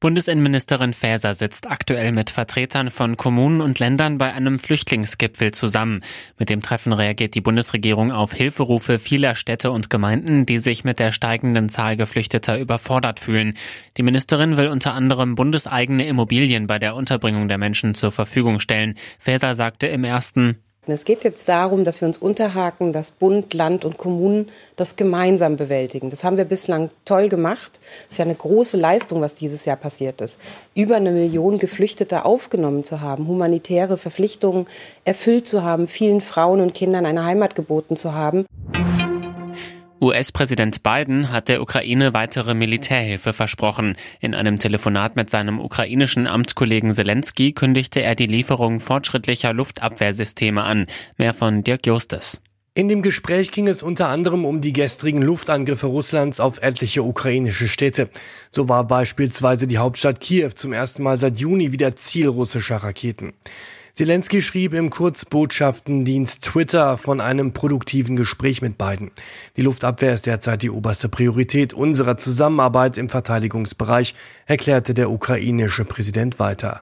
Bundesinnenministerin Faeser sitzt aktuell mit Vertretern von Kommunen und Ländern bei einem Flüchtlingsgipfel zusammen. Mit dem Treffen reagiert die Bundesregierung auf Hilferufe vieler Städte und Gemeinden, die sich mit der steigenden Zahl Geflüchteter überfordert fühlen. Die Ministerin will unter anderem bundeseigene Immobilien bei der Unterbringung der Menschen zur Verfügung stellen. Faeser sagte im ersten, es geht jetzt darum, dass wir uns unterhaken, dass Bund, Land und Kommunen das gemeinsam bewältigen. Das haben wir bislang toll gemacht. Es ist ja eine große Leistung, was dieses Jahr passiert ist. Über eine Million Geflüchtete aufgenommen zu haben, humanitäre Verpflichtungen erfüllt zu haben, vielen Frauen und Kindern eine Heimat geboten zu haben. US-Präsident Biden hat der Ukraine weitere Militärhilfe versprochen. In einem Telefonat mit seinem ukrainischen Amtskollegen Zelensky kündigte er die Lieferung fortschrittlicher Luftabwehrsysteme an. Mehr von Dirk Justes. In dem Gespräch ging es unter anderem um die gestrigen Luftangriffe Russlands auf etliche ukrainische Städte. So war beispielsweise die Hauptstadt Kiew zum ersten Mal seit Juni wieder Ziel russischer Raketen. Zelensky schrieb im Kurzbotschaftendienst Twitter von einem produktiven Gespräch mit beiden. Die Luftabwehr ist derzeit die oberste Priorität unserer Zusammenarbeit im Verteidigungsbereich, erklärte der ukrainische Präsident weiter.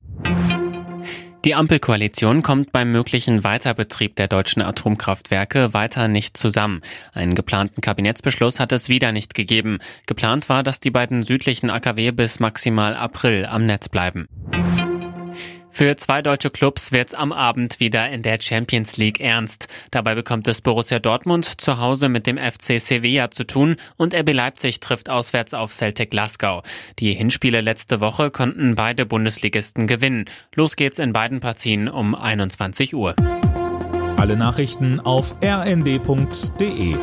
Die Ampelkoalition kommt beim möglichen Weiterbetrieb der deutschen Atomkraftwerke weiter nicht zusammen. Einen geplanten Kabinettsbeschluss hat es wieder nicht gegeben. Geplant war, dass die beiden südlichen AKW bis maximal April am Netz bleiben. Für zwei deutsche Clubs wird's am Abend wieder in der Champions League ernst. Dabei bekommt es Borussia Dortmund zu Hause mit dem FC Sevilla zu tun und RB Leipzig trifft auswärts auf Celtic Glasgow. Die Hinspiele letzte Woche konnten beide Bundesligisten gewinnen. Los geht's in beiden Partien um 21 Uhr. Alle Nachrichten auf rnd.de